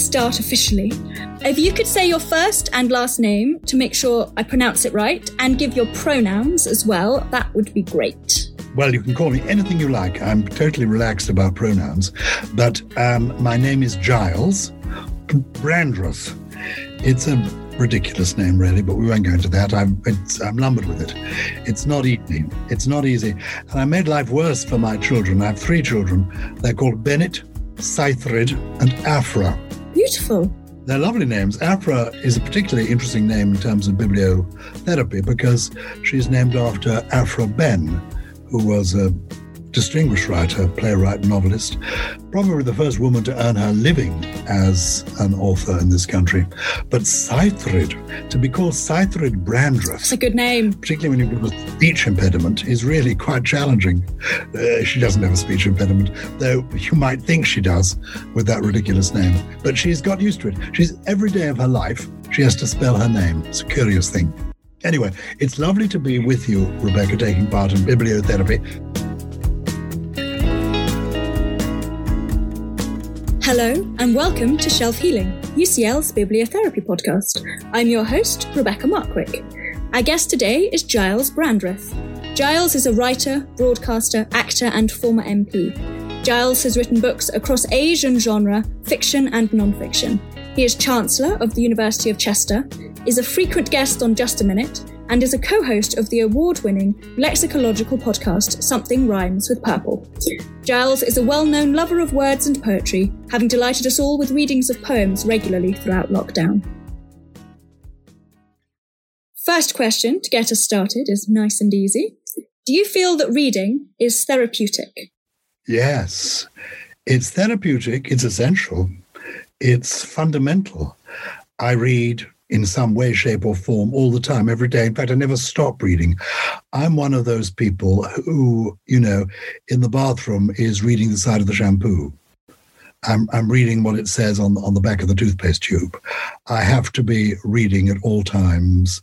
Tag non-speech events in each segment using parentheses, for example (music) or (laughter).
start officially. If you could say your first and last name to make sure I pronounce it right and give your pronouns as well, that would be great. Well, you can call me anything you like. I'm totally relaxed about pronouns. But um, my name is Gyles Brandreth. It's a ridiculous name, really, but we won't go into that. I'm, I'm lumbered with it. It's not easy. It's not easy. And I made life worse for my children. I have three children. They're called Benet, Saethryd, and Aphra. Beautiful. They're lovely names. Aphra is a particularly interesting name in terms of bibliotherapy because she's named after Aphra Behn, who was a distinguished writer, playwright, novelist, probably the first woman to earn her living as an author in this country. But Saethryd, to be called Saethryd Brandreth. It's a good name. Particularly when you've got a speech impediment, is really quite challenging. Uh, she doesn't have a speech impediment, though you might think she does with that ridiculous name. But she's got used to it. She's every day of her life, she has to spell her name. It's a curious thing. Anyway, it's lovely to be with you, Rebecca, taking part in bibliotherapy. Hello, and welcome to Shelf Healing, UCL's bibliotherapy podcast. I'm your host, Rebecca Markwick. Our guest today is Gyles Brandreth. Gyles is a writer, broadcaster, actor, and former MP. Gyles has written books across age and genre, fiction and non-fiction. He is Chancellor of the University of Chester, is a frequent guest on Just a Minute, and is a co host of the award winning lexicological podcast Something Rhymes with Purple. Gyles is a well known lover of words and poetry, having delighted us all with readings of poems regularly throughout lockdown. First question to get us started is nice and easy. Do you feel that reading is therapeutic? Yes, it's therapeutic, it's essential, it's fundamental. I read in some way, shape, or form all the time, every day. In fact, I never stop reading. I'm one of those people who, you know, in the bathroom is reading the side of the shampoo. I'm, I'm reading what it says on, on the back of the toothpaste tube. I have to be reading at all times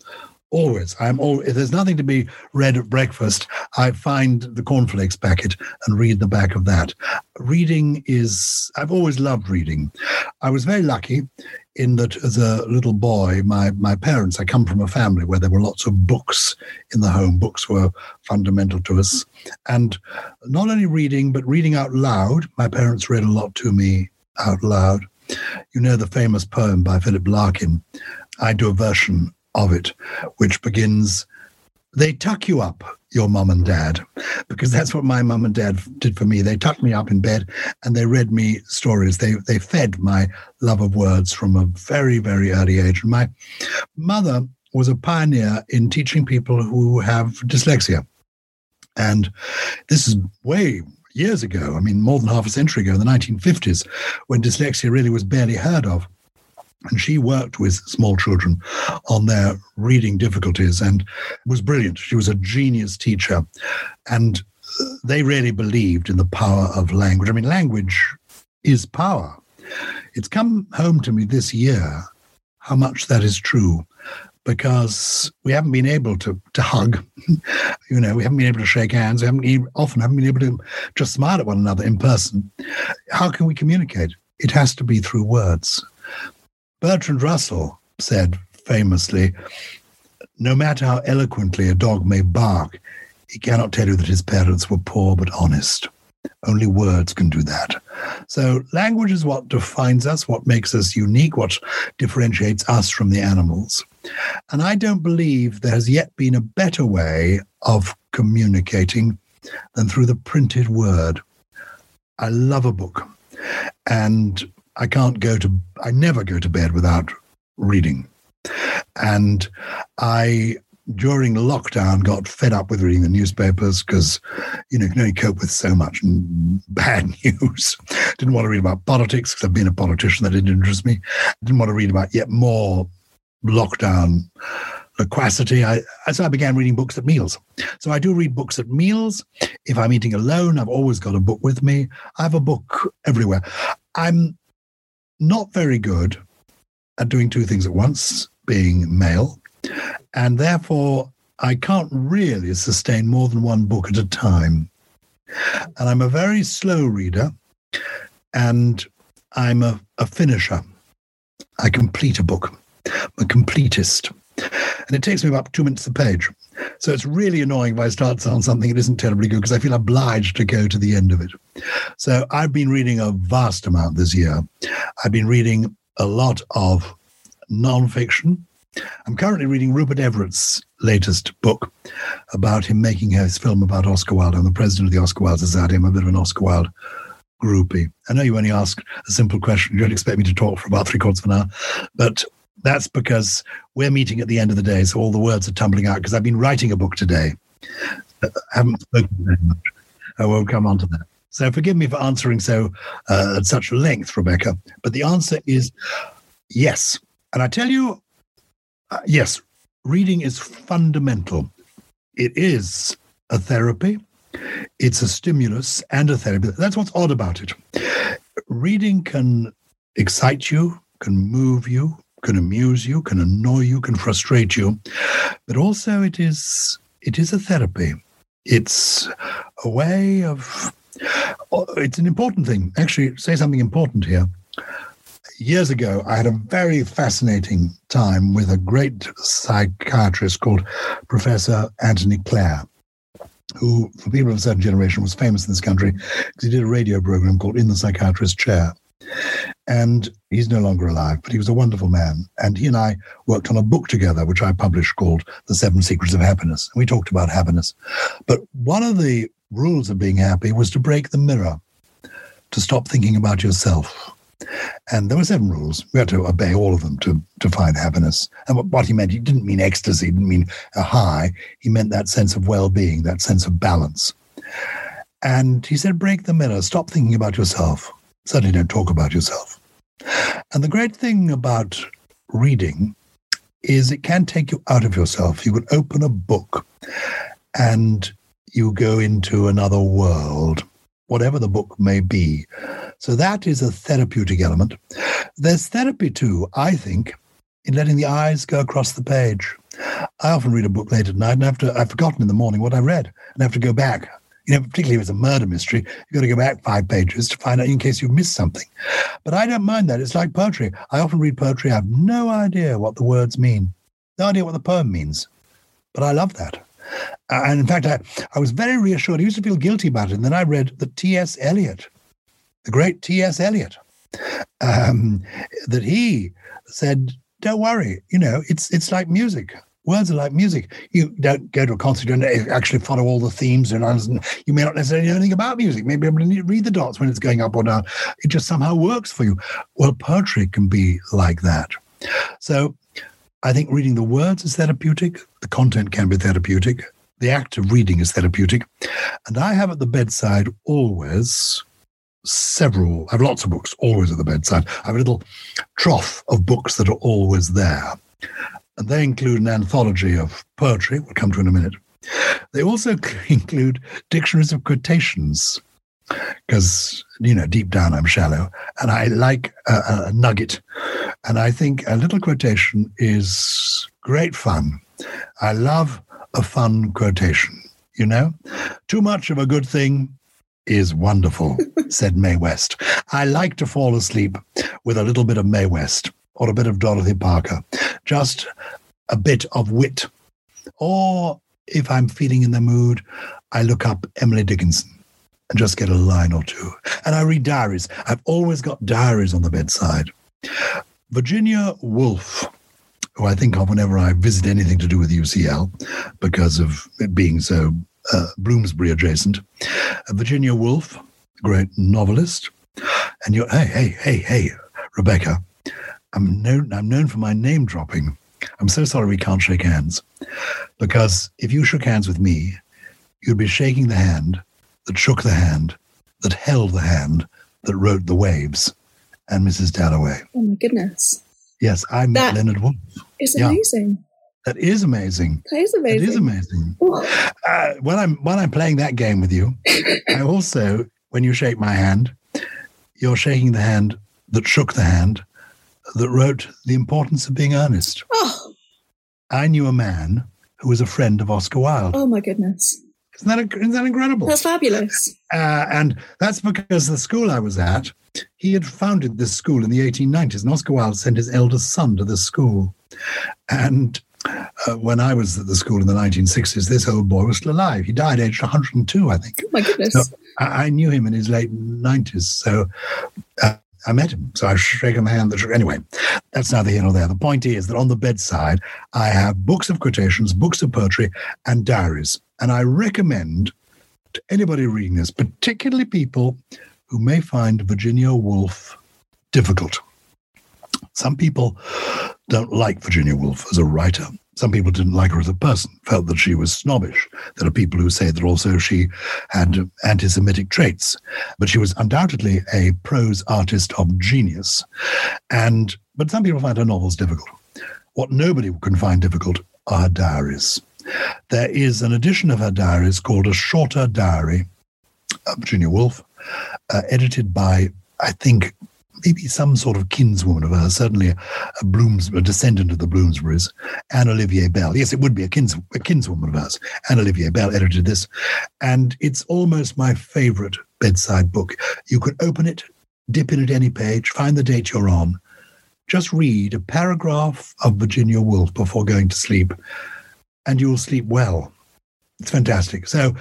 Always. I'm all if there's nothing to be read at breakfast, I find the cornflakes packet and read the back of that. Reading is I've always loved reading. I was very lucky in that as a little boy, my my parents, I come from a family where there were lots of books in the home. Books were fundamental to us. And not only reading, but reading out loud. My parents read a lot to me out loud. You know the famous poem by Philip Larkin. I do a version of it, which begins, They tuck you up, your mum and dad, because that's what my mum and dad did for me. They tucked me up in bed and they read me stories. They, they fed my love of words from a very, very early age. And my mother was a pioneer in teaching people who have dyslexia. And this is way years ago, I mean, more than half a century ago, in the 1950s, when dyslexia really was barely heard of. And she worked with small children on their reading difficulties and was brilliant. She was a genius teacher. And they really believed in the power of language. I mean, language is power. It's come home to me this year how much that is true because we haven't been able to, to hug. (laughs) you know, we haven't been able to shake hands. We haven't often haven't been able to just smile at one another in person. How can we communicate? It has to be through words. Bertrand Russell said famously, No matter how eloquently a dog may bark, he cannot tell you that his parents were poor but honest. Only words can do that. So, language is what defines us, what makes us unique, what differentiates us from the animals. And I don't believe there has yet been a better way of communicating than through the printed word. I love a book. And I can't go to, I never go to bed without reading. And I, during lockdown, got fed up with reading the newspapers because, you know, you can only cope with so much bad (laughs) news. Didn't want to read about politics because I've been a politician that didn't interest me. Didn't want to read about yet more lockdown loquacity. I, so I began reading books at meals. So I do read books at meals. If I'm eating alone, I've always got a book with me. I have a book everywhere. I'm not very good at doing two things at once, being male, and therefore I can't really sustain more than one book at a time. And I'm a very slow reader, and I'm a, a finisher. I complete a book. I'm a completist. And it takes me about two minutes a page. So it's really annoying if I start on something that isn't terribly good because I feel obliged to go to the end of it. So I've been reading a vast amount this year. I've been reading a lot of nonfiction. I'm currently reading Rupert Everett's latest book about him making his film about Oscar Wilde. I'm the president of the Oscar Wilde Society. I'm a bit of an Oscar Wilde groupie. I know you only asked a simple question. You don't expect me to talk for about three quarters of an hour, but that's because we're meeting at the end of the day, so all the words are tumbling out because I've been writing a book today. I haven't spoken very much. I won't come on to that. So forgive me for answering so uh, at such length, Rebecca. But the answer is yes. And I tell you, uh, yes, reading is fundamental. It is a therapy. It's a stimulus and a therapy. That's what's odd about it. Reading can excite you, can move you, can amuse you, can annoy you, can frustrate you, but also it is it is a therapy. It's a way of uh, it's an important thing. Actually, say something important here. Years ago, I had a very fascinating time with a great psychiatrist called Professor Anthony Clare who, for people of a certain generation, was famous in this country because he did a radio program called In the Psychiatrist's Chair. And he's no longer alive, but he was a wonderful man. And he and I worked on a book together, which I published called The Seven Secrets of Happiness. And we talked about happiness. But one of the rules of being happy was to break the mirror, to stop thinking about yourself. And there were seven rules. We had to obey all of them to, to find happiness. And what he meant, he didn't mean ecstasy, he didn't mean a high. He meant that sense of well being, that sense of balance. And he said, break the mirror, stop thinking about yourself. Certainly don't talk about yourself. And the great thing about reading is it can take you out of yourself. You would open a book and you go into another world, whatever the book may be. So that is a therapeutic element. There's therapy too, I think, in letting the eyes go across the page. I often read a book late at night and after I've forgotten in the morning what I read and I have to go back. You know, particularly if it's a murder mystery, you've got to go back five pages to find out in case you've missed something. But I don't mind that. It's like poetry. I often read poetry. I have no idea what the words mean, no idea what the poem means. But I love that. And in fact, I, I was very reassured. I used to feel guilty about it. And then I read that T.S. Eliot the great T.S. Eliot, um, that he said, "Don't worry, you know, it's it's like music. Words are like music. You don't go to a concert and actually follow all the themes, and you may not necessarily know anything about music. Maybe able to read the dots when it's going up or down. It just somehow works for you. Well, poetry can be like that. So." I think reading the words is therapeutic. The content can be therapeutic. The act of reading is therapeutic. And I have at the bedside always several, I have lots of books always at the bedside. I have a little trough of books that are always there. And they include an anthology of poetry, we'll come to in a minute. They also (laughs) include dictionaries of quotations, because, you know, deep down I'm shallow and I like a, a nugget. And I think a little quotation is great fun. I love a fun quotation, you know? Too much of a good thing is wonderful, (laughs) said Mae West. I like to fall asleep with a little bit of Mae West or a bit of Dorothy Parker, just a bit of wit. Or if I'm feeling in the mood, I look up Emily Dickinson and just get a line or two. And I read diaries. I've always got diaries on the bedside. Virginia Woolf, who I think of whenever I visit anything to do with UCL because of it being so uh, Bloomsbury adjacent. Virginia Woolf, great novelist. And you're, hey, hey, hey, hey, Rebecca, I'm known, I'm known for my name dropping. I'm so sorry we can't shake hands. Because if you shook hands with me, you'd be shaking the hand that shook the hand, that held the hand, that wrote the waves, and Mrs. Dalloway. Oh my goodness. Yes, I met that Leonard Woolf. It's amazing. That is amazing. That is amazing. It is amazing. Uh, when I'm when I'm playing that game with you, (laughs) I also, when you shake my hand, you're shaking the hand that shook the hand that wrote the importance of being earnest. Oh. I knew a man who was a friend of Oscar Wilde. Oh my goodness. Isn't that, isn't that incredible? That's fabulous. Uh, and that's because the school I was at, he had founded this school in the 1890s, and Oscar Wilde sent his eldest son to this school. And uh, when I was at the school in the 1960s, this old boy was still alive. He died aged 102, I think. Oh my goodness. So I, I, knew him in his late 90s. So uh, I met him. So I shook him hand. Anyway, that's neither here nor there. The point is that on the bedside, I have books of quotations, books of poetry, and diaries. And I recommend to anybody reading this, particularly people who may find Virginia Woolf difficult. Some people don't like Virginia Woolf as a writer. Some people didn't like her as a person, felt that she was snobbish. There are people who say that also she had anti Semitic traits, but she was undoubtedly a prose artist of genius. And but some people find her novels difficult. What nobody can find difficult are her diaries. There is an edition of her diaries called A Shorter Diary Virginia Woolf, uh, edited by, I think, maybe some sort of kinswoman of hers, certainly a, a Blooms, a descendant of the Bloomsburys, Anne Olivier Bell. Yes, it would be a, kins, a kinswoman of hers. Anne Olivier Bell edited this, and it's almost my favorite bedside book. You could open it, dip in at any page, find the date you're on, just read a paragraph of Virginia Woolf before going to sleep, and you'll sleep well. It's fantastic. So,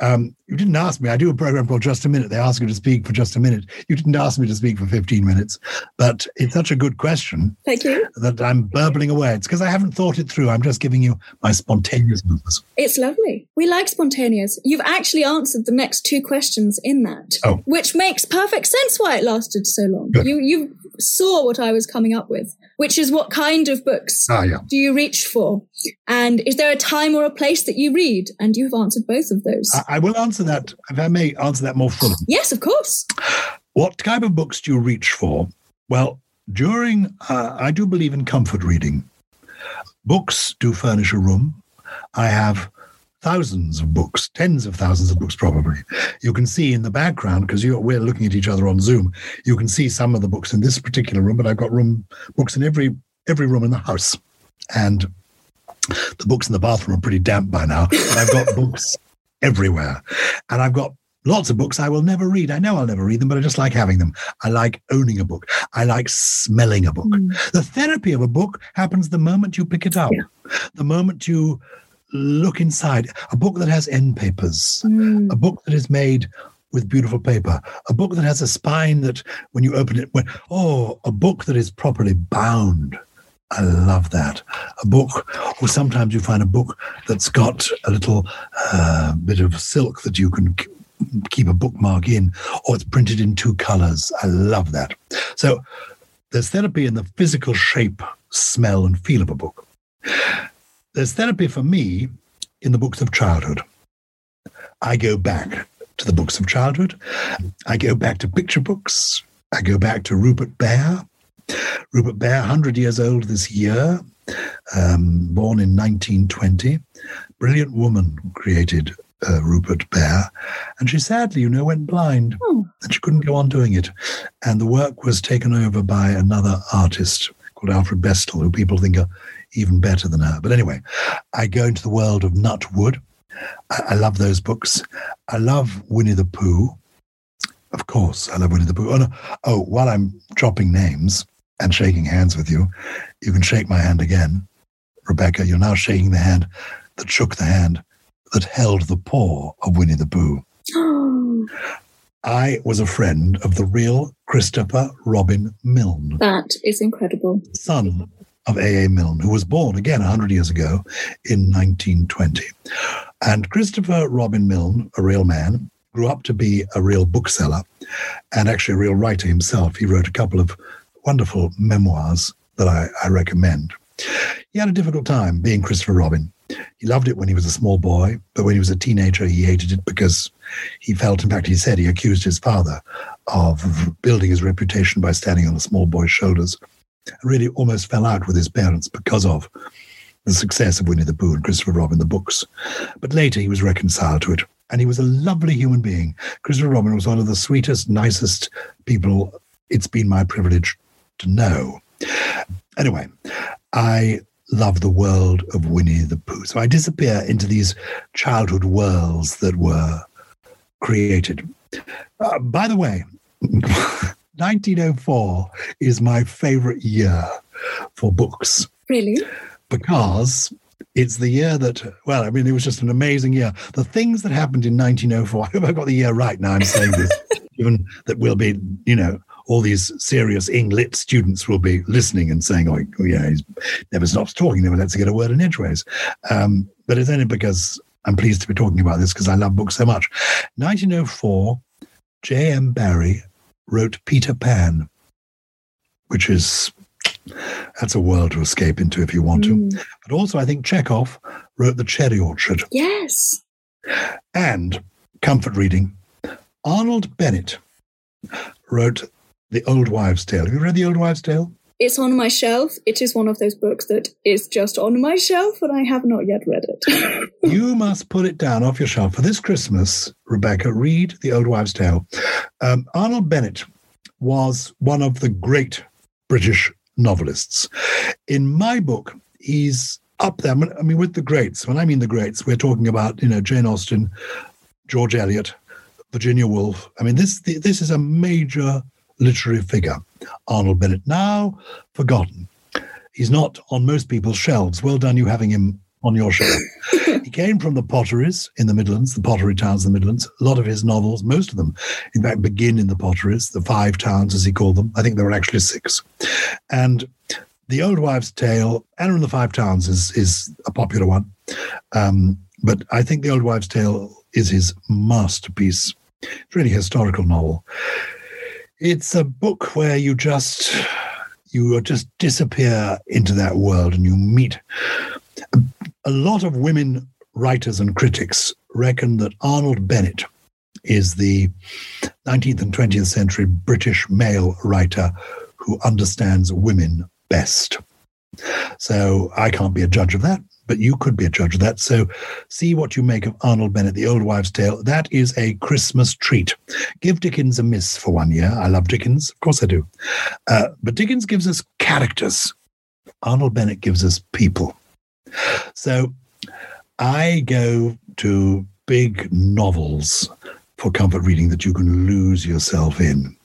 um, you didn't ask me. I do a program called Just a Minute. They ask you to speak for just a minute. You didn't ask me to speak for 15 minutes, but it's such a good question. Thank you. That I'm burbling away. It's because I haven't thought it through. I'm just giving you my spontaneous movements. It's lovely. We like spontaneous. You've actually answered the next two questions in that, oh. which makes perfect sense why it lasted so long. Good. You you saw what I was coming up with, which is what kind of books ah, yeah. do you reach for? And is there a time or a place that you read? And you've answered both of those. I, I will answer that, if I may answer that more fully. Yes, of course. What type of books do you reach for? Well, during, uh, I do believe in comfort reading. Books do furnish a room. I have thousands of books, tens of thousands of books probably. You can see in the background because we're looking at each other on Zoom. You can see some of the books in this particular room, but I've got room books in every every room in the house, and the books in the bathroom are pretty damp by now. But I've got books (laughs) everywhere, and I've got lots of books I will never read. I know I'll never read them, but I just like having them. I like owning a book. I like smelling a book. Mm. The therapy of a book happens the moment you pick it up, yeah. the moment you look inside. A book that has end papers, mm. a book that is made with beautiful paper, a book that has a spine that when you open it, when, oh, a book that is properly bound. I love that. A book, or sometimes you find a book that's got a little uh, bit of silk that you can keep a bookmark in, or it's printed in two colors. I love that. So there's therapy in the physical shape, smell, and feel of a book. There's therapy for me in the books of childhood. I go back to the books of childhood. I go back to picture books. I go back to Rupert Bear. Rupert Bear, 100 years old this year, um, born in 1920. Brilliant woman created uh, Rupert Bear. And she sadly, you know, went blind oh. and she couldn't go on doing it. And the work was taken over by another artist called Alfred Bestall, who people think are even better than her. But anyway, I go into the world of Nutwood. I, I love those books. I love Winnie the Pooh. Of course, I love Winnie the Pooh. Oh, no. oh, while I'm dropping names and shaking hands with you, you can shake my hand again. Rebecca, you're now shaking the hand that shook the hand that held the paw of Winnie the Pooh. (gasps) (gasps) Oh, I was a friend of the real Christopher Robin Milne. That is incredible. Son of A.A. Milne, who was born again 100 years ago in 1920. And Christopher Robin Milne, a real man, grew up to be a real bookseller and actually a real writer himself. He wrote a couple of wonderful memoirs that I, I recommend. He had a difficult time being Christopher Robin. He loved it when he was a small boy, but when he was a teenager, he hated it because he felt, in fact, he said he accused his father of building his reputation by standing on a small boy's shoulders and really almost fell out with his parents because of the success of Winnie the Pooh and Christopher Robin, the books. But later he was reconciled to it. And he was a lovely human being. Christopher Robin was one of the sweetest, nicest people it's been my privilege to know. Anyway, I love the world of Winnie the Pooh. So I disappear into these childhood worlds that were created. Uh, by the way, (laughs) 1904 is my favorite year for books. Really? Because it's the year that, well, I mean, it was just an amazing year. The things that happened in 1904, (laughs) I hope I got the year right now I'm saying this, (laughs) given that we'll be, you know, all these serious Eng-Lit students will be listening and saying, oh, yeah, he never stops talking, never lets you get a word in edgeways. Um, but it's only because I'm pleased to be talking about this because I love books so much. 1904, J.M. Barrie wrote Peter Pan, which is that's a world to escape into if you want to. Mm. But also, I think Chekhov wrote The Cherry Orchard. Yes. And comfort reading, Arnold Bennett wrote The Old Wives' Tale. Have you read The Old Wives' Tale? It's on my shelf. It is one of those books that is just on my shelf, but I have not yet read it. (laughs) you must put it down off your shelf for this Christmas, Rebecca. Read The Old Wives' Tale. Um, Arnold Bennett was one of the great British novelists. In my book, he's up there. I mean, with the greats. When I mean the greats, we're talking about you know Jane Austen, George Eliot, Virginia Woolf. I mean, this this is a major literary figure. Arnold Bennett now forgotten. He's not on most people's shelves. Well done, you having him on your show. (laughs) he came from the potteries in the Midlands, the pottery towns in the Midlands. A lot of his novels, most of them, in fact, begin in the potteries, the five towns, as he called them. I think there were actually six. And the Old Wives' Tale, Anna and the Five Towns, is, is a popular one. Um, but I think the Old Wives' Tale is his masterpiece. It's really a historical novel. It's a book where you just you just disappear into that world and you meet a lot of women writers and critics reckon that Arnold Bennett is the 19th and 20th century British male writer who understands women best. So I can't be a judge of that, but you could be a judge of that. So see what you make of Arnold Bennett, The Old Wives' Tale. That is a Christmas treat. Give Dickens a miss for one year. I love Dickens. Of course I do. Uh, but Dickens gives us characters. Arnold Bennett gives us people. So I go to big novels for comfort reading that you can lose yourself in.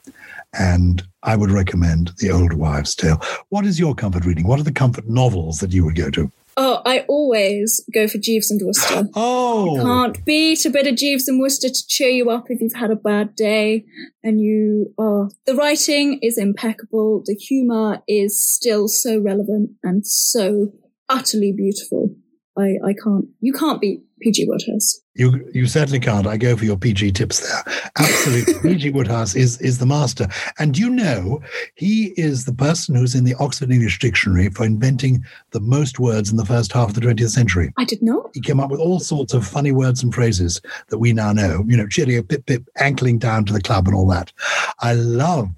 And I would recommend The Old Wives' Tale. What is your comfort reading? What are the comfort novels that you would go to? Oh, I always go for Jeeves and Wooster. (gasps) Oh, you can't beat a bit of Jeeves and Wooster to cheer you up if you've had a bad day. And you, are. the writing is impeccable. The humor is still so relevant and so utterly beautiful. I, I can't, you can't beat PG Wodehouse. You you certainly can't. I go for your PG tips there. Absolutely. (laughs) PG Wodehouse is, is the master. And you know, he is the person who's in the Oxford English Dictionary for inventing the most words in the first half of the 20th century. I did not. He came up with all sorts of funny words and phrases that we now know. You know, cheerio, pip, pip, ankling down to the club and all that. I love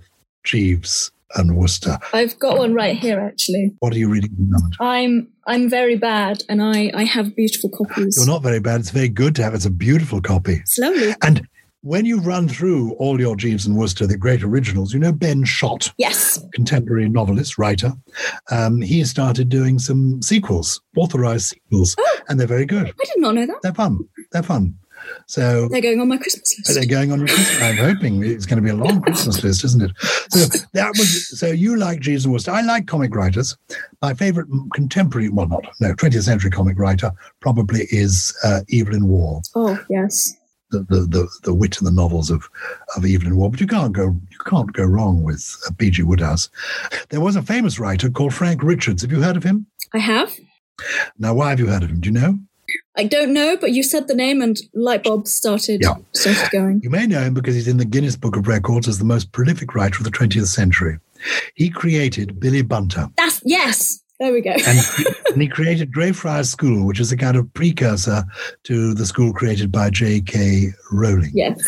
Jeeves and Wooster. I've got one right here, actually. What are you reading I'm I'm very bad, and I I have beautiful copies. You're not very bad. It's very good to have. It's a beautiful copy. Slowly. And when you run through all your Jeeves and Wooster, the great originals, you know Ben Schott. Yes. Contemporary novelist, writer. Um, he started doing some sequels, authorized sequels, oh, and they're very good. I did not know that. They're fun. They're fun. So they're going on my Christmas list. They're going on your Christmas. I'm hoping it's going to be a long Christmas list, isn't it? So that was. So you like and Wooster. I like comic writers. My favorite contemporary, well, not no, 20th century comic writer probably is uh, Evelyn Waugh. Oh yes. The, the, the, the wit in the novels of, of Evelyn Waugh, but you can't go you can't go wrong with uh, P.G. Wodehouse. There was a famous writer called Frank Richards. Have you heard of him? I have. Now, why have you heard of him? Do you know? I don't know, but you said the name and light bulbs started, yeah. started going. You may know him because he's in the Guinness Book of Records as the most prolific writer of the 20th century. He created Billy Bunter. That's yes. There we go. and, (laughs) and, he created Greyfriars School, which is a kind of precursor to the school created by J.K. Rowling. Yes.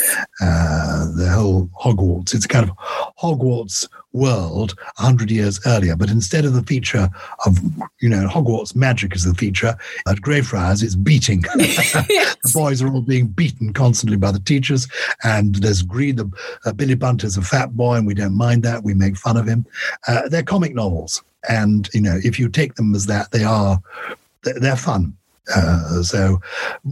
Uh, the whole Hogwarts. It's a kind of Hogwarts world 100 years earlier. But instead of the feature of, you know, Hogwarts magic is the feature, at Greyfriars, it's beating. (laughs) yes. the boys are all being beaten constantly by the teachers. And there's greed. The, uh, Billy Bunter's a fat boy, and we don't mind that. We make fun of him. Uh, they're comic novels. And you know if you take them as that, they are they're fun. Uh, so,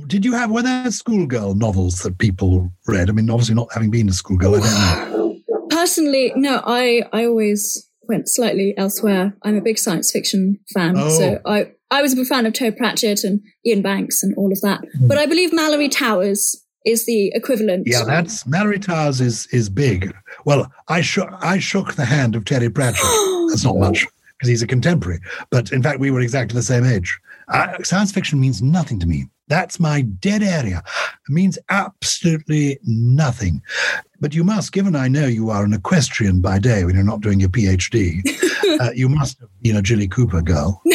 did you have were there schoolgirl novels that people read? I mean, obviously not having been a schoolgirl, I don't know. Personally, no. I I always went slightly elsewhere. I'm a big science fiction fan, Oh. so I I was a big fan of Terry Pratchett and Iain Banks and all of that. Hmm. But I believe Malory Towers is the equivalent. Yeah, that's Malory Towers is is big. Well, I shook I shook the hand of Terry Pratchett. (gasps) That's not much because he's a contemporary. But in fact, we were exactly the same age. Uh, science fiction means nothing to me. That's my dead area. It means absolutely nothing. But you must, given I know you are an equestrian by day when you're not doing your PhD, (laughs) uh, you must have been a Jilly Cooper girl. (laughs)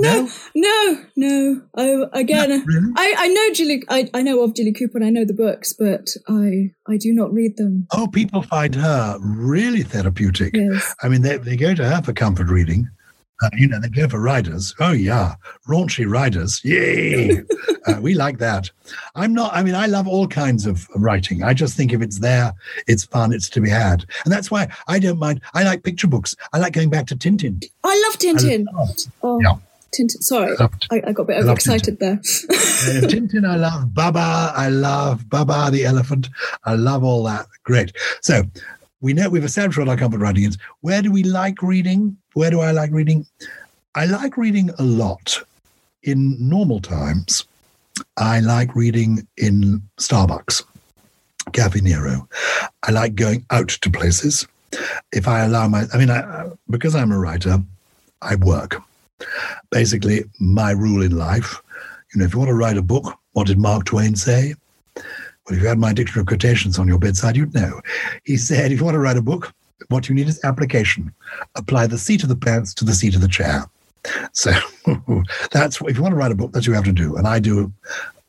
no, no, no. I again. Really? I, I know Julie. I, I know of Julie Cooper and I know the books, but I I do not read them. Oh, people find her really therapeutic. Yes. I mean, they, they go to her for comfort reading. Uh, you know, they go for riders. Oh, yeah. Raunchy riders. Yay. (laughs) uh, we like that. I'm not, I mean, I love all kinds of writing. I just think if it's there, it's fun, it's to be had. And that's why I don't mind. I like picture books. I like going back to Tintin. I love Tintin. I love, Oh, Yeah. Tintin. Sorry, I. I, got a bit overexcited there. Uh, Tintin, I love. Babar, I love. Babar the elephant. I love all that. Great. So we know we've established what our comfort writing is. Where do we like reading? Where do I like reading? I like reading a lot in normal times. I like reading in Starbucks, Caffè Nero. I like going out to places. If I allow my, I mean, I, because I'm a writer, I work. Basically, my rule in life you know, if you want to write a book, what did Mark Twain say? Well, if you had my dictionary of quotations on your bedside, you'd know. He said, if you want to write a book, what you need is application. Apply the seat of the pants to the seat of the chair. So (laughs) that's if you want to write a book, that's what you have to do. And I do,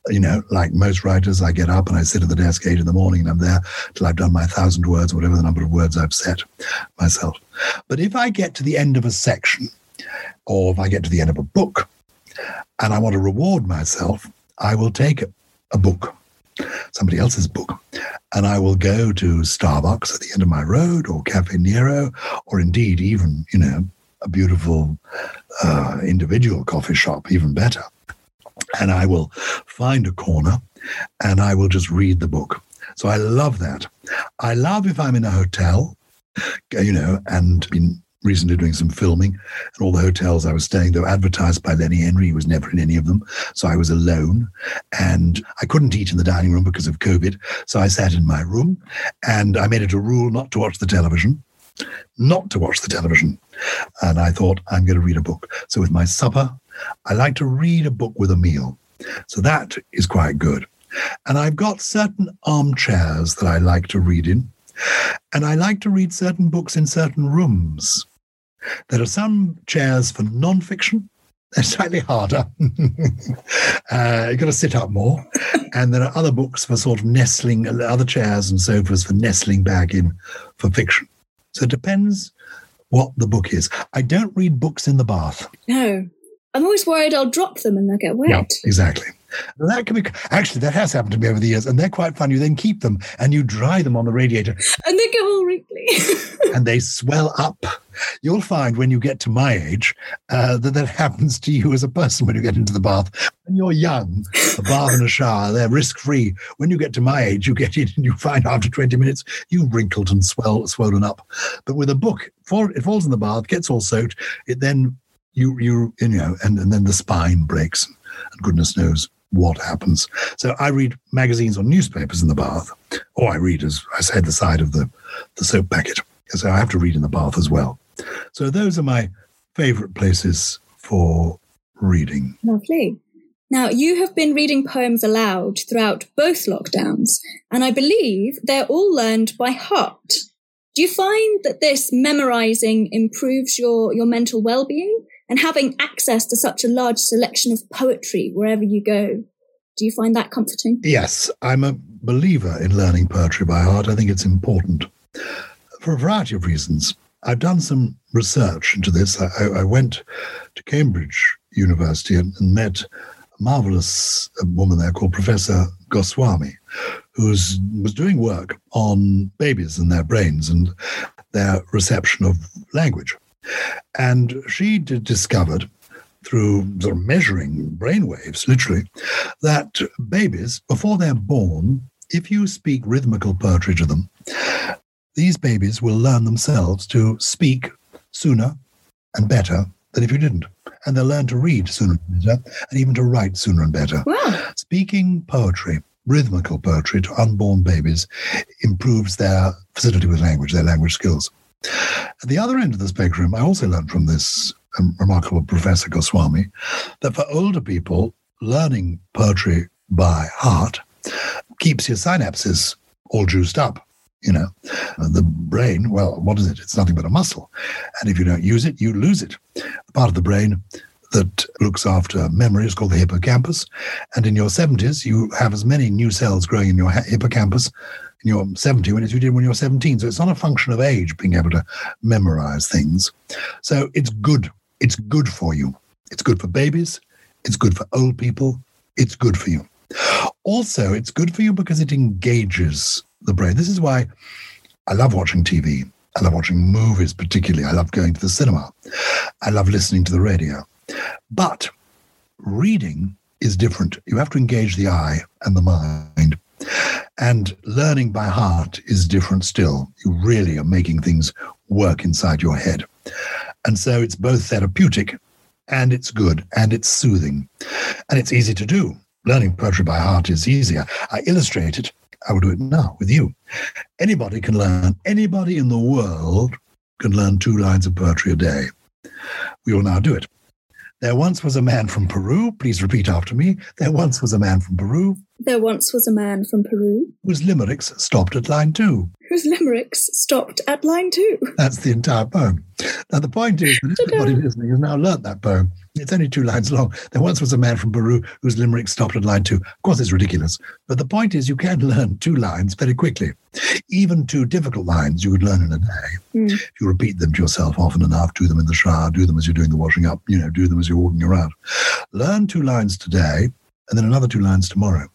you know, like most writers, I get up and I sit at the desk eight in the morning and I'm there till I've done my thousand words, whatever the number of words I've set myself. But if I get to the end of a section, or if I get to the end of a book, and I want to reward myself, I will take a book, somebody else's book, and I will go to Starbucks at the end of my road or Caffè Nero, or indeed even, you know, a beautiful uh, individual coffee shop, even better. And I will find a corner and I will just read the book. So I love that. I love if I'm in a hotel, you know, and recently doing some filming, and all the hotels I was staying, were advertised by Lenny Henry. He was never in any of them. So I was alone and I couldn't eat in the dining room because of COVID. So I sat in my room and I made it a rule not to watch the television, not to watch the television. And I thought, I'm going to read a book. So with my supper, I like to read a book with a meal. So that is quite good. And I've got certain armchairs that I like to read in. And I like to read certain books in certain rooms. There are some chairs for non-fiction. They're slightly harder. (laughs) uh, you've got to sit up more. And there are other books for sort of nestling, other chairs and sofas for nestling back in for fiction. So it depends what the book is. I don't read books in the bath. No, I'm always worried I'll drop them and they'll get wet. Yeah, exactly. That can be actually that has happened to me over the years, and they're quite fun. You then keep them and you dry them on the radiator, And they get all wrinkly. (laughs) and they swell up. You'll find when you get to my age uh, that that happens to you as a person when you get into the bath. When you're young, a bath and a shower, they're risk free. When you get to my age, you get in and you find after 20 minutes you've wrinkled and swell, swollen up. But with a book, it falls in the bath, gets all soaked. It then you you you know, and, and then the spine breaks, and goodness knows what happens. So I read magazines or newspapers in the bath, or I read, as I said, the side of the the soap packet. So I have to read in the bath as well. So those are my favorite places for reading. Lovely. Now, you have been reading poems aloud throughout both lockdowns, and I believe they're all learned by heart. Do you find that this memorizing improves your, your mental well being? And having access to such a large selection of poetry wherever you go, do you find that comforting? Yes, I'm a believer in learning poetry by heart. I think it's important for a variety of reasons. I've done some research into this. I, I went to Cambridge University and, and met a marvelous uh, woman there called Professor Goswami, who was doing work on babies and their brains and their reception of language. And she discovered through sort of measuring brainwaves, literally, that babies, before they're born, if you speak rhythmical poetry to them, these babies will learn themselves to speak sooner and better than if you didn't. And they'll learn to read sooner and better, and even to write sooner and better. Wow. Speaking poetry, rhythmical poetry to unborn babies improves their facility with language, their language skills. At the other end of the spectrum, I also learned from this um, remarkable Professor Goswami that for older people, learning poetry by heart keeps your synapses all juiced up. You know, uh, the brain, well, what is it? It's nothing but a muscle. And if you don't use it, you lose it. The part of the brain that looks after memory is called the hippocampus. And in your 70s, you have as many new cells growing in your hippocampus in your 70 when as you did when you're 17. So it's not a function of age being able to memorize things. So it's good. It's good for you. It's good for babies. It's good for old people. It's good for you. Also, it's good for you because it engages the brain. This is why I love watching TV. I love watching movies, particularly. I love going to the cinema. I love listening to the radio. But reading is different. You have to engage the eye and the mind. And learning by heart is different still. You really are making things work inside your head. And so it's both therapeutic and it's good and it's soothing and it's easy to do. Learning poetry by heart is easier. I illustrate it I will do it now with you. Anybody can learn, anybody in the world can learn two lines of poetry a day. We will now do it. There once was a man from Peru. Please repeat after me. There once was a man from Peru. There once was a man from Peru. Whose limericks stopped at line two. Whose limericks stopped at line two. That's the entire poem. Now, the point is that everybody listening has now learnt that poem. It's only two lines long. There once was a man from Peru whose limerick stopped at line two. Of course, it's ridiculous. But the point is, you can (laughs) learn two lines very quickly. Even two difficult lines you would learn in a day. Mm. If you repeat them to yourself often enough, do them in the shower, do them as you're doing the washing up, you know, do them as you're walking around. Learn two lines today and then another two lines tomorrow.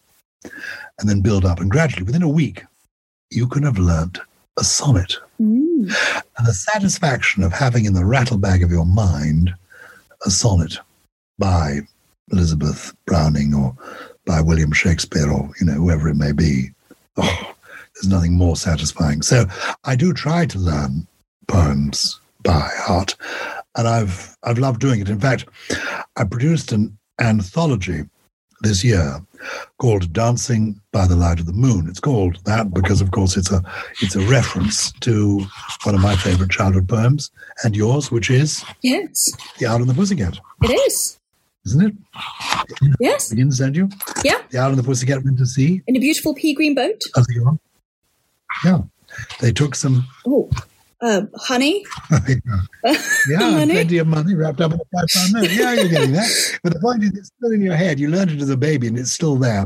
And then build up. And gradually, within a week, you can have learnt a sonnet. Mm. And the satisfaction of having in the rattle bag of your mind a sonnet by Elizabeth Browning or by William Shakespeare or, you know, whoever it may be. Oh, there's nothing more satisfying. So I do try to learn poems by heart, and I've I've loved doing it. In fact, I produced an anthology this year called Dancing by the Light of the Moon. It's called that because of course it's a it's a reference to one of my favorite childhood poems and yours, which is Yes. The Owl and the Pussycat. It is. Isn't it? Yes. Begins, don't you? Yeah. The Owl and the Pussycat went to sea. In a beautiful pea green boat. Oh, yeah. They took some Oh uh, honey. (laughs) yeah, money. (laughs) plenty of money wrapped up in a five pound note. Yeah, you're getting that. (laughs) But the point is, it's still in your head. You learned it as a baby, and it's still there.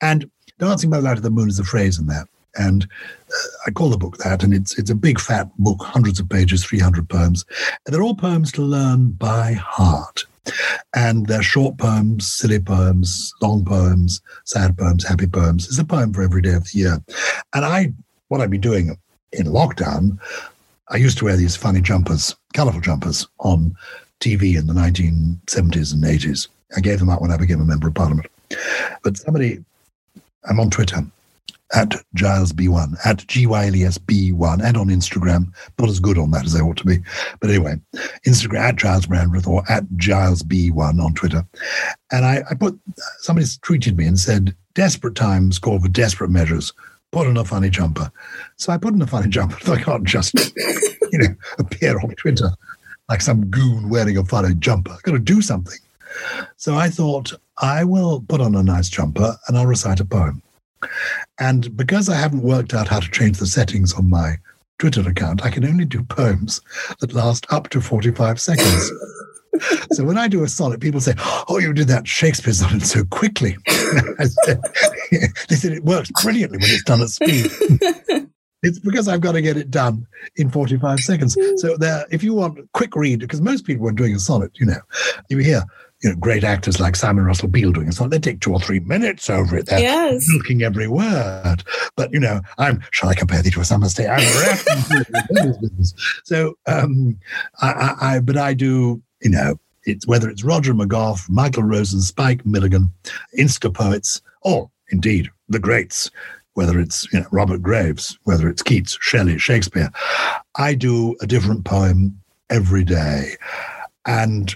And Dancing by the Light of the Moon is a phrase in that. And uh, I call the book that, and it's it's a big fat book, hundreds of pages, 300 poems. And they're all poems to learn by heart. And they're short poems, silly poems, long poems, sad poems, happy poems. It's a poem for every day of the year. And I, what I've been doing in lockdown I used to wear these funny jumpers, colorful jumpers, on TV in the 1970s and 80s. I gave them out when I became a member of parliament. But somebody, I'm on Twitter at Gyles B1, at G-Y-L-E-S B1, and on Instagram. Not as good on that as I ought to be. But anyway, Instagram at Gyles Brandreth or at Gyles B1 on Twitter. And I, I put, somebody tweeted me and said, desperate times call for desperate measures put on a funny jumper. So I put on a funny jumper. I can't just, (laughs) you know, appear on Twitter like some goon wearing a funny jumper. I've got to do something. So I thought I will put on a nice jumper and I'll recite a poem. And because I haven't worked out how to change the settings on my Twitter account, I can only do poems that last up to 45 seconds. (laughs) so when I do a sonnet, people say, "Oh, you did that Shakespeare sonnet so quickly." (laughs) said, (laughs) they said it works brilliantly when it's done at speed. (laughs) it's because I've got to get it done in 45 seconds. So there, if you want a quick read, because most people, are doing a sonnet, you know, you hear you know, great actors like Simon Russell Beale doing it. they take two or three minutes over it. They're yes. milking every word. But, you know, I'm, shall I compare thee to a summer stay? I'm So, um, I, I, I, but I do, you know, it's whether it's Roger McGough, Michael Rosen, Spike Milligan, Insta poets, or indeed the greats, whether it's you know, Robert Graves, whether it's Keats, Shelley, Shakespeare. I do a different poem every day. And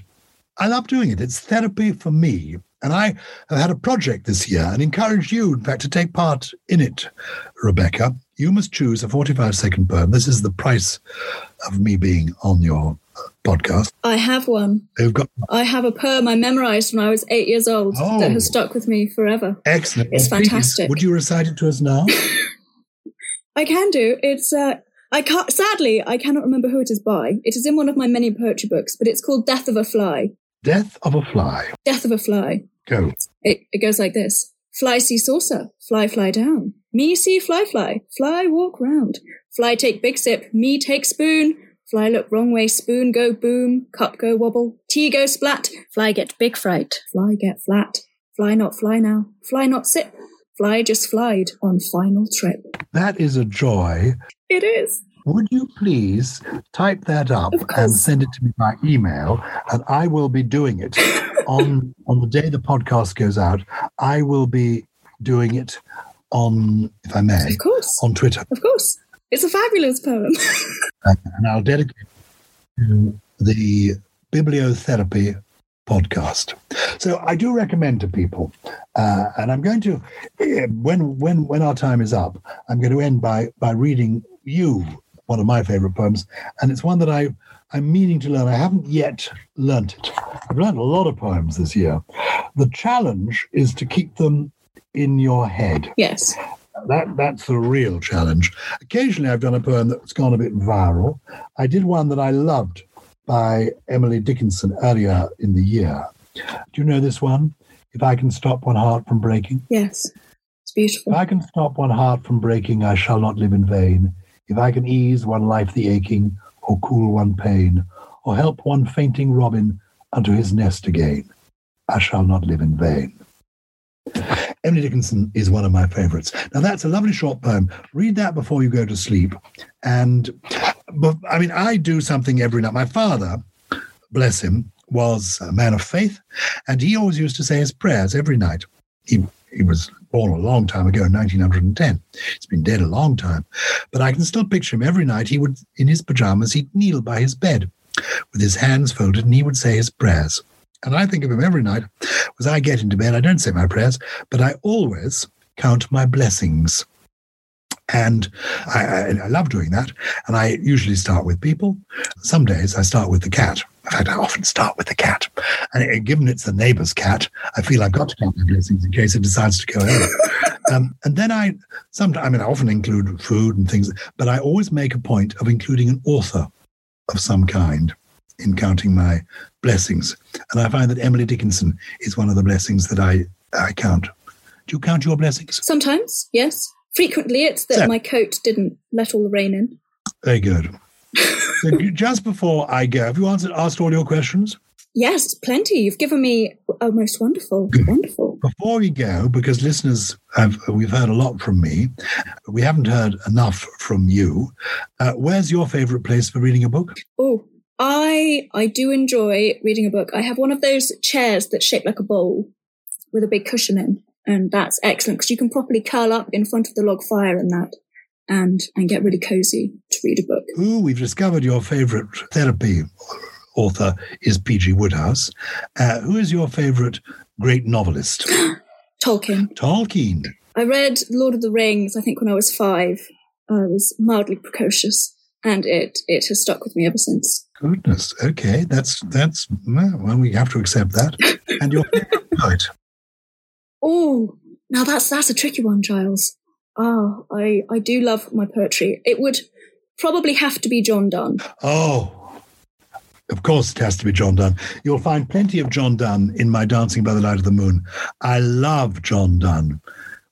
I love doing it. It's therapy for me. And I have had a project this year and encourage you, in fact, to take part in it, Rebecca. You must choose a 45 second poem. This is the price of me being on your podcast. I have one. You've got. I have a poem I memorized when I was eight years old oh, that has stuck with me forever. Excellent. It's fantastic. Please, would you recite it to us now? (laughs) I can do. It's uh, I can't. Sadly, I cannot remember who it is by. It is in one of my many poetry books, but it's called "Death of a Fly." Death of a fly. Death of a fly. Go. It, it goes like this: Fly see saucer, fly fly down. Me see fly fly, fly walk round. Fly take big sip, me take spoon. Fly look wrong way, spoon go boom, cup go wobble, tea go splat, fly get big fright, fly get flat, fly not fly now, fly not sip, fly just flied on final trip. That is a joy. It is. Would you please type that up and send it to me by email, and I will be doing it (laughs) on on the day the podcast goes out. I will be doing it on, if I may, of course, on Twitter. Of course. It's a fabulous poem. (laughs) and I'll dedicate to the bibliotherapy podcast. So I do recommend to people, uh, and I'm going to, eh, when when when our time is up, I'm going to end by by reading you one of my favorite poems, and it's one that I I'm meaning to learn. I haven't yet learnt it. I've learned a lot of poems this year. The challenge is to keep them in your head. Yes. That that's the real challenge. Occasionally, I've done a poem that's gone a bit viral. I did one that I loved by Emily Dickinson earlier in the year. Do you know this one? If I can stop one heart from breaking. Yes, it's beautiful. If I can stop one heart from breaking, I shall not live in vain. If I can ease one life the aching, or cool one pain, or help one fainting robin unto his nest again, I shall not live in vain. Emily Dickinson is one of my favorites. Now, that's a lovely short poem. Read that before you go to sleep. And, but, I mean, I do something every night. My father, bless him, was a man of faith, and he always used to say his prayers every night. He, he was born a long time ago, 1910. He's been dead a long time. But I can still picture him every night. He would, in his pajamas, he'd kneel by his bed with his hands folded and he would say his prayers. And I think of him every night. As I get into bed, I don't say my prayers, but I always count my blessings. And I, I, I, love doing that. And I usually start with people. Some days I start with the cat. In fact, I often start with the cat. And given it's the neighbor's cat, I feel I've got to count my blessings in case it decides to go over. (laughs) um, and then I, sometimes, I mean, I often include food and things, but I always make a point of including an author of some kind in counting my blessings. And I find that Emily Dickinson is one of the blessings that I, I count. Do you count your blessings? Sometimes, yes. Frequently, it's that so, my coat didn't let all the rain in. Very good. so (laughs) just before I go, have you answered, asked all your questions? Yes, plenty. You've given me a most wonderful, wonderful. Before we go, because listeners have, we've heard a lot from me, we haven't heard enough from you. Uh, where's your favourite place for reading a book? Oh, I I do enjoy reading a book. I have one of those chairs that's shaped like a bowl with a big cushion in, and that's excellent because you can properly curl up in front of the log fire and that, and and get really cozy to read a book. Ooh, we've discovered your favourite therapy author is P.G. Wodehouse. Uh, who is your favourite great novelist? (gasps) Tolkien. Tolkien. I read Lord of the Rings. I think when I was five. I was mildly precocious, and it it has stuck with me ever since. Goodness. Okay, that's that's well, we have to accept that. And your poet? Oh, now that's that's a tricky one, Gyles. Ah, I I do love my poetry. It would probably have to be John Donne. Oh, of course, it has to be John Donne. You'll find plenty of John Donne in my Dancing by the Light of the Moon. I love John Donne.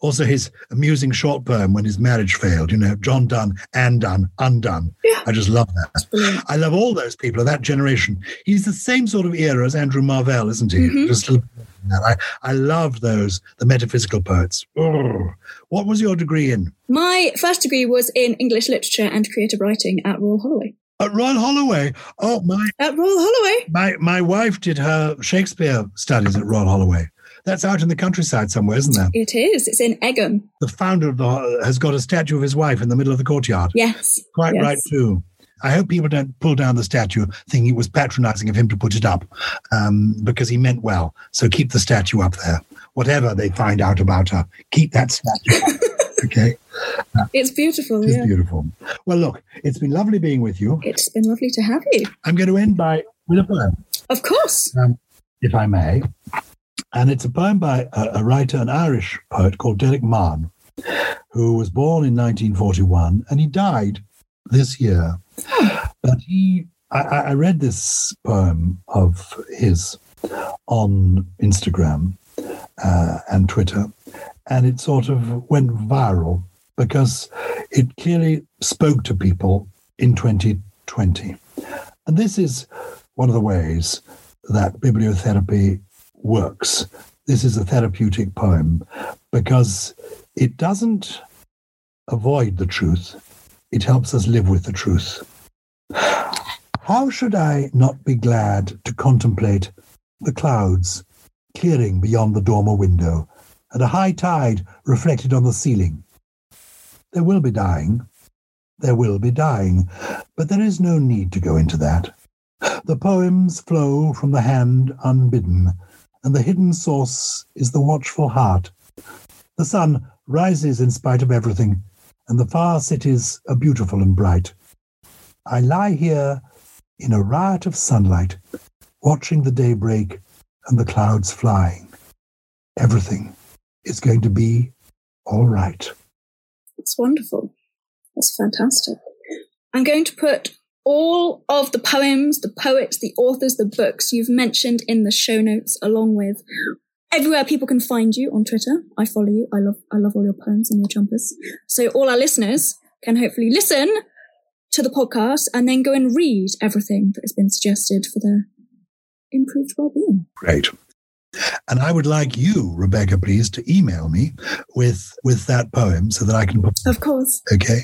Also, his amusing short poem when his marriage failed, you know, John Donne Anne Donne, Undone. Yeah. I just love that. I love all those people of that generation. He's the same sort of era as Andrew Marvell, isn't he? Mhm. Just a little bit of that. I, I love those, the metaphysical poets. Oh. What was your degree in? My first degree was in English literature and creative writing at Royal Holloway. At Royal Holloway. Oh, my, At Royal Holloway? my, my wife did her Shakespeare studies at Royal Holloway. That's out in the countryside somewhere, isn't there? It is. It's in Egham. The founder of the has got a statue of his wife in the middle of the courtyard. Yes. Quite yes. right too. I hope people don't pull down the statue thinking it was patronizing of him to put it up, um, because he meant well. So keep the statue up there. Whatever they find out about her, keep that statue Okay, It's beautiful. it's Yeah. beautiful. Well, look, it's been lovely being with you. It's been lovely to have you. I'm going to end by with a poem, Of course. if I may, and it's a poem by a, a writer, an Irish poet called Derek Mahon, who was born in 1941 and he died this year. (sighs) But he, I, I I read this poem of his on Instagram uh, and Twitter, and it sort of went viral because it clearly spoke to people in 2020. And this is one of the ways that bibliotherapy works. This is a therapeutic poem because it doesn't avoid the truth, it helps us live with the truth. How should I not be glad to contemplate the clouds clearing beyond the dormer window and a high tide reflected on the ceiling? There will be dying. There will be dying, but there is no need to go into that. The poems flow from the hand unbidden, and the hidden source is the watchful heart. The sun rises in spite of everything, and the far cities are beautiful and bright. I lie here in a riot of sunlight, watching the day break and the clouds flying. Everything is going to be all right. It's wonderful. That's fantastic. I'm going to put all of the poems, the poets, the authors, the books you've mentioned in the show notes, along with everywhere people can find you on Twitter. I follow you. I love, I love all your poems and your jumpers. So all our listeners can hopefully listen to the podcast and then go and read everything that has been suggested for their improved well-being. Great. And I would like you, Rebecca, please, to email me with with that poem so that I can. Of course. Okay.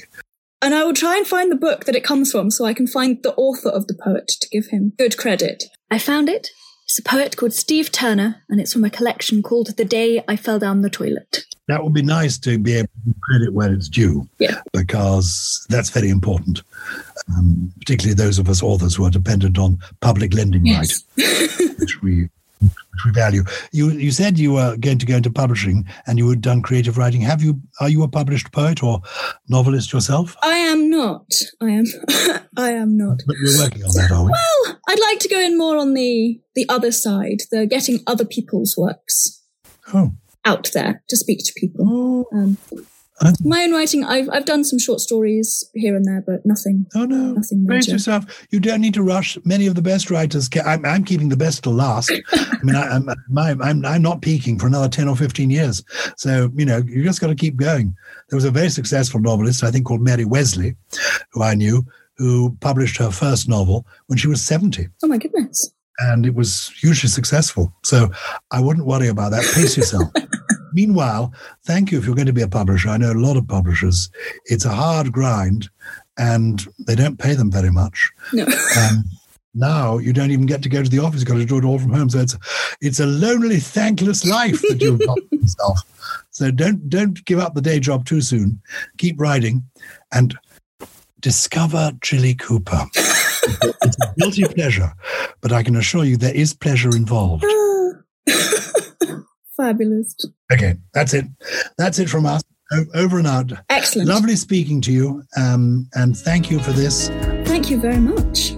And I will try and find the book that it comes from so I can find the author of the poet to give him good credit. I found it. It's a poet called Steve Turner, and it's from a collection called The Day I Fell Down the Toilet. That would be nice to be able to credit where it's due. Yeah. Because that's very important, um, particularly those of us authors who are dependent on public lending Yes. right, which we which we value. You you said you were going to go into publishing and you had done creative writing. Have you? Are you a published poet or novelist yourself? I am not. I am. (laughs) I am not. But we're working on that, are we? Well, I'd like to go in more on the the other side, the getting other people's works Oh, out there to speak to people. oh, Um, Um, my own writing, I've I've done some short stories here and there, but nothing, oh no! nothing Brace major. yourself. You don't need to rush. Many of the best writers. Ca- I'm, I'm keeping the best to last. (laughs) I mean, I, I'm, my, I'm I'm not peaking for another ten or fifteen years. So you know, you just got to keep going. There was a very successful novelist, I think, called Mary Wesley, who I knew, who published her first novel when she was seventy. Oh my goodness! And it was hugely successful. So I wouldn't worry about that. Pace yourself. (laughs) Meanwhile, thank you if you're going to be a publisher. I know a lot of publishers. It's a hard grind, and they don't pay them very much. No. (laughs) Um, now you don't even get to go to the office; you've got to do it all from home. So it's it's a lonely, thankless life that you've got yourself. So don't don't give up the day job too soon. Keep writing, and discover Jilly Cooper. It's a guilty pleasure, but I can assure you there is pleasure involved. (laughs) Fabulous. Okay, that's it. That's it from us. Over and out. Excellent. Lovely speaking to you, um, and thank you for this. Thank you very much.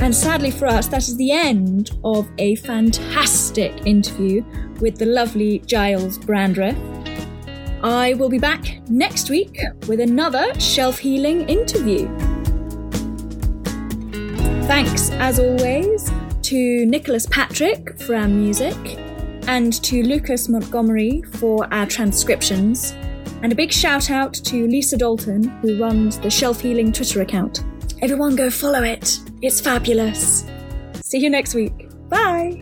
And sadly for us, that is the end of a fantastic interview with the lovely Gyles Brandreth. I will be back next week with another shelf healing interview. Thanks, as always, to Nicholas Patrick for our music, and to Lucas Montgomery for our transcriptions. And a big shout out to Lisa Dalton, who runs the Shelf Healing Twitter account. Everyone go follow it. It's fabulous. See you next week. Bye.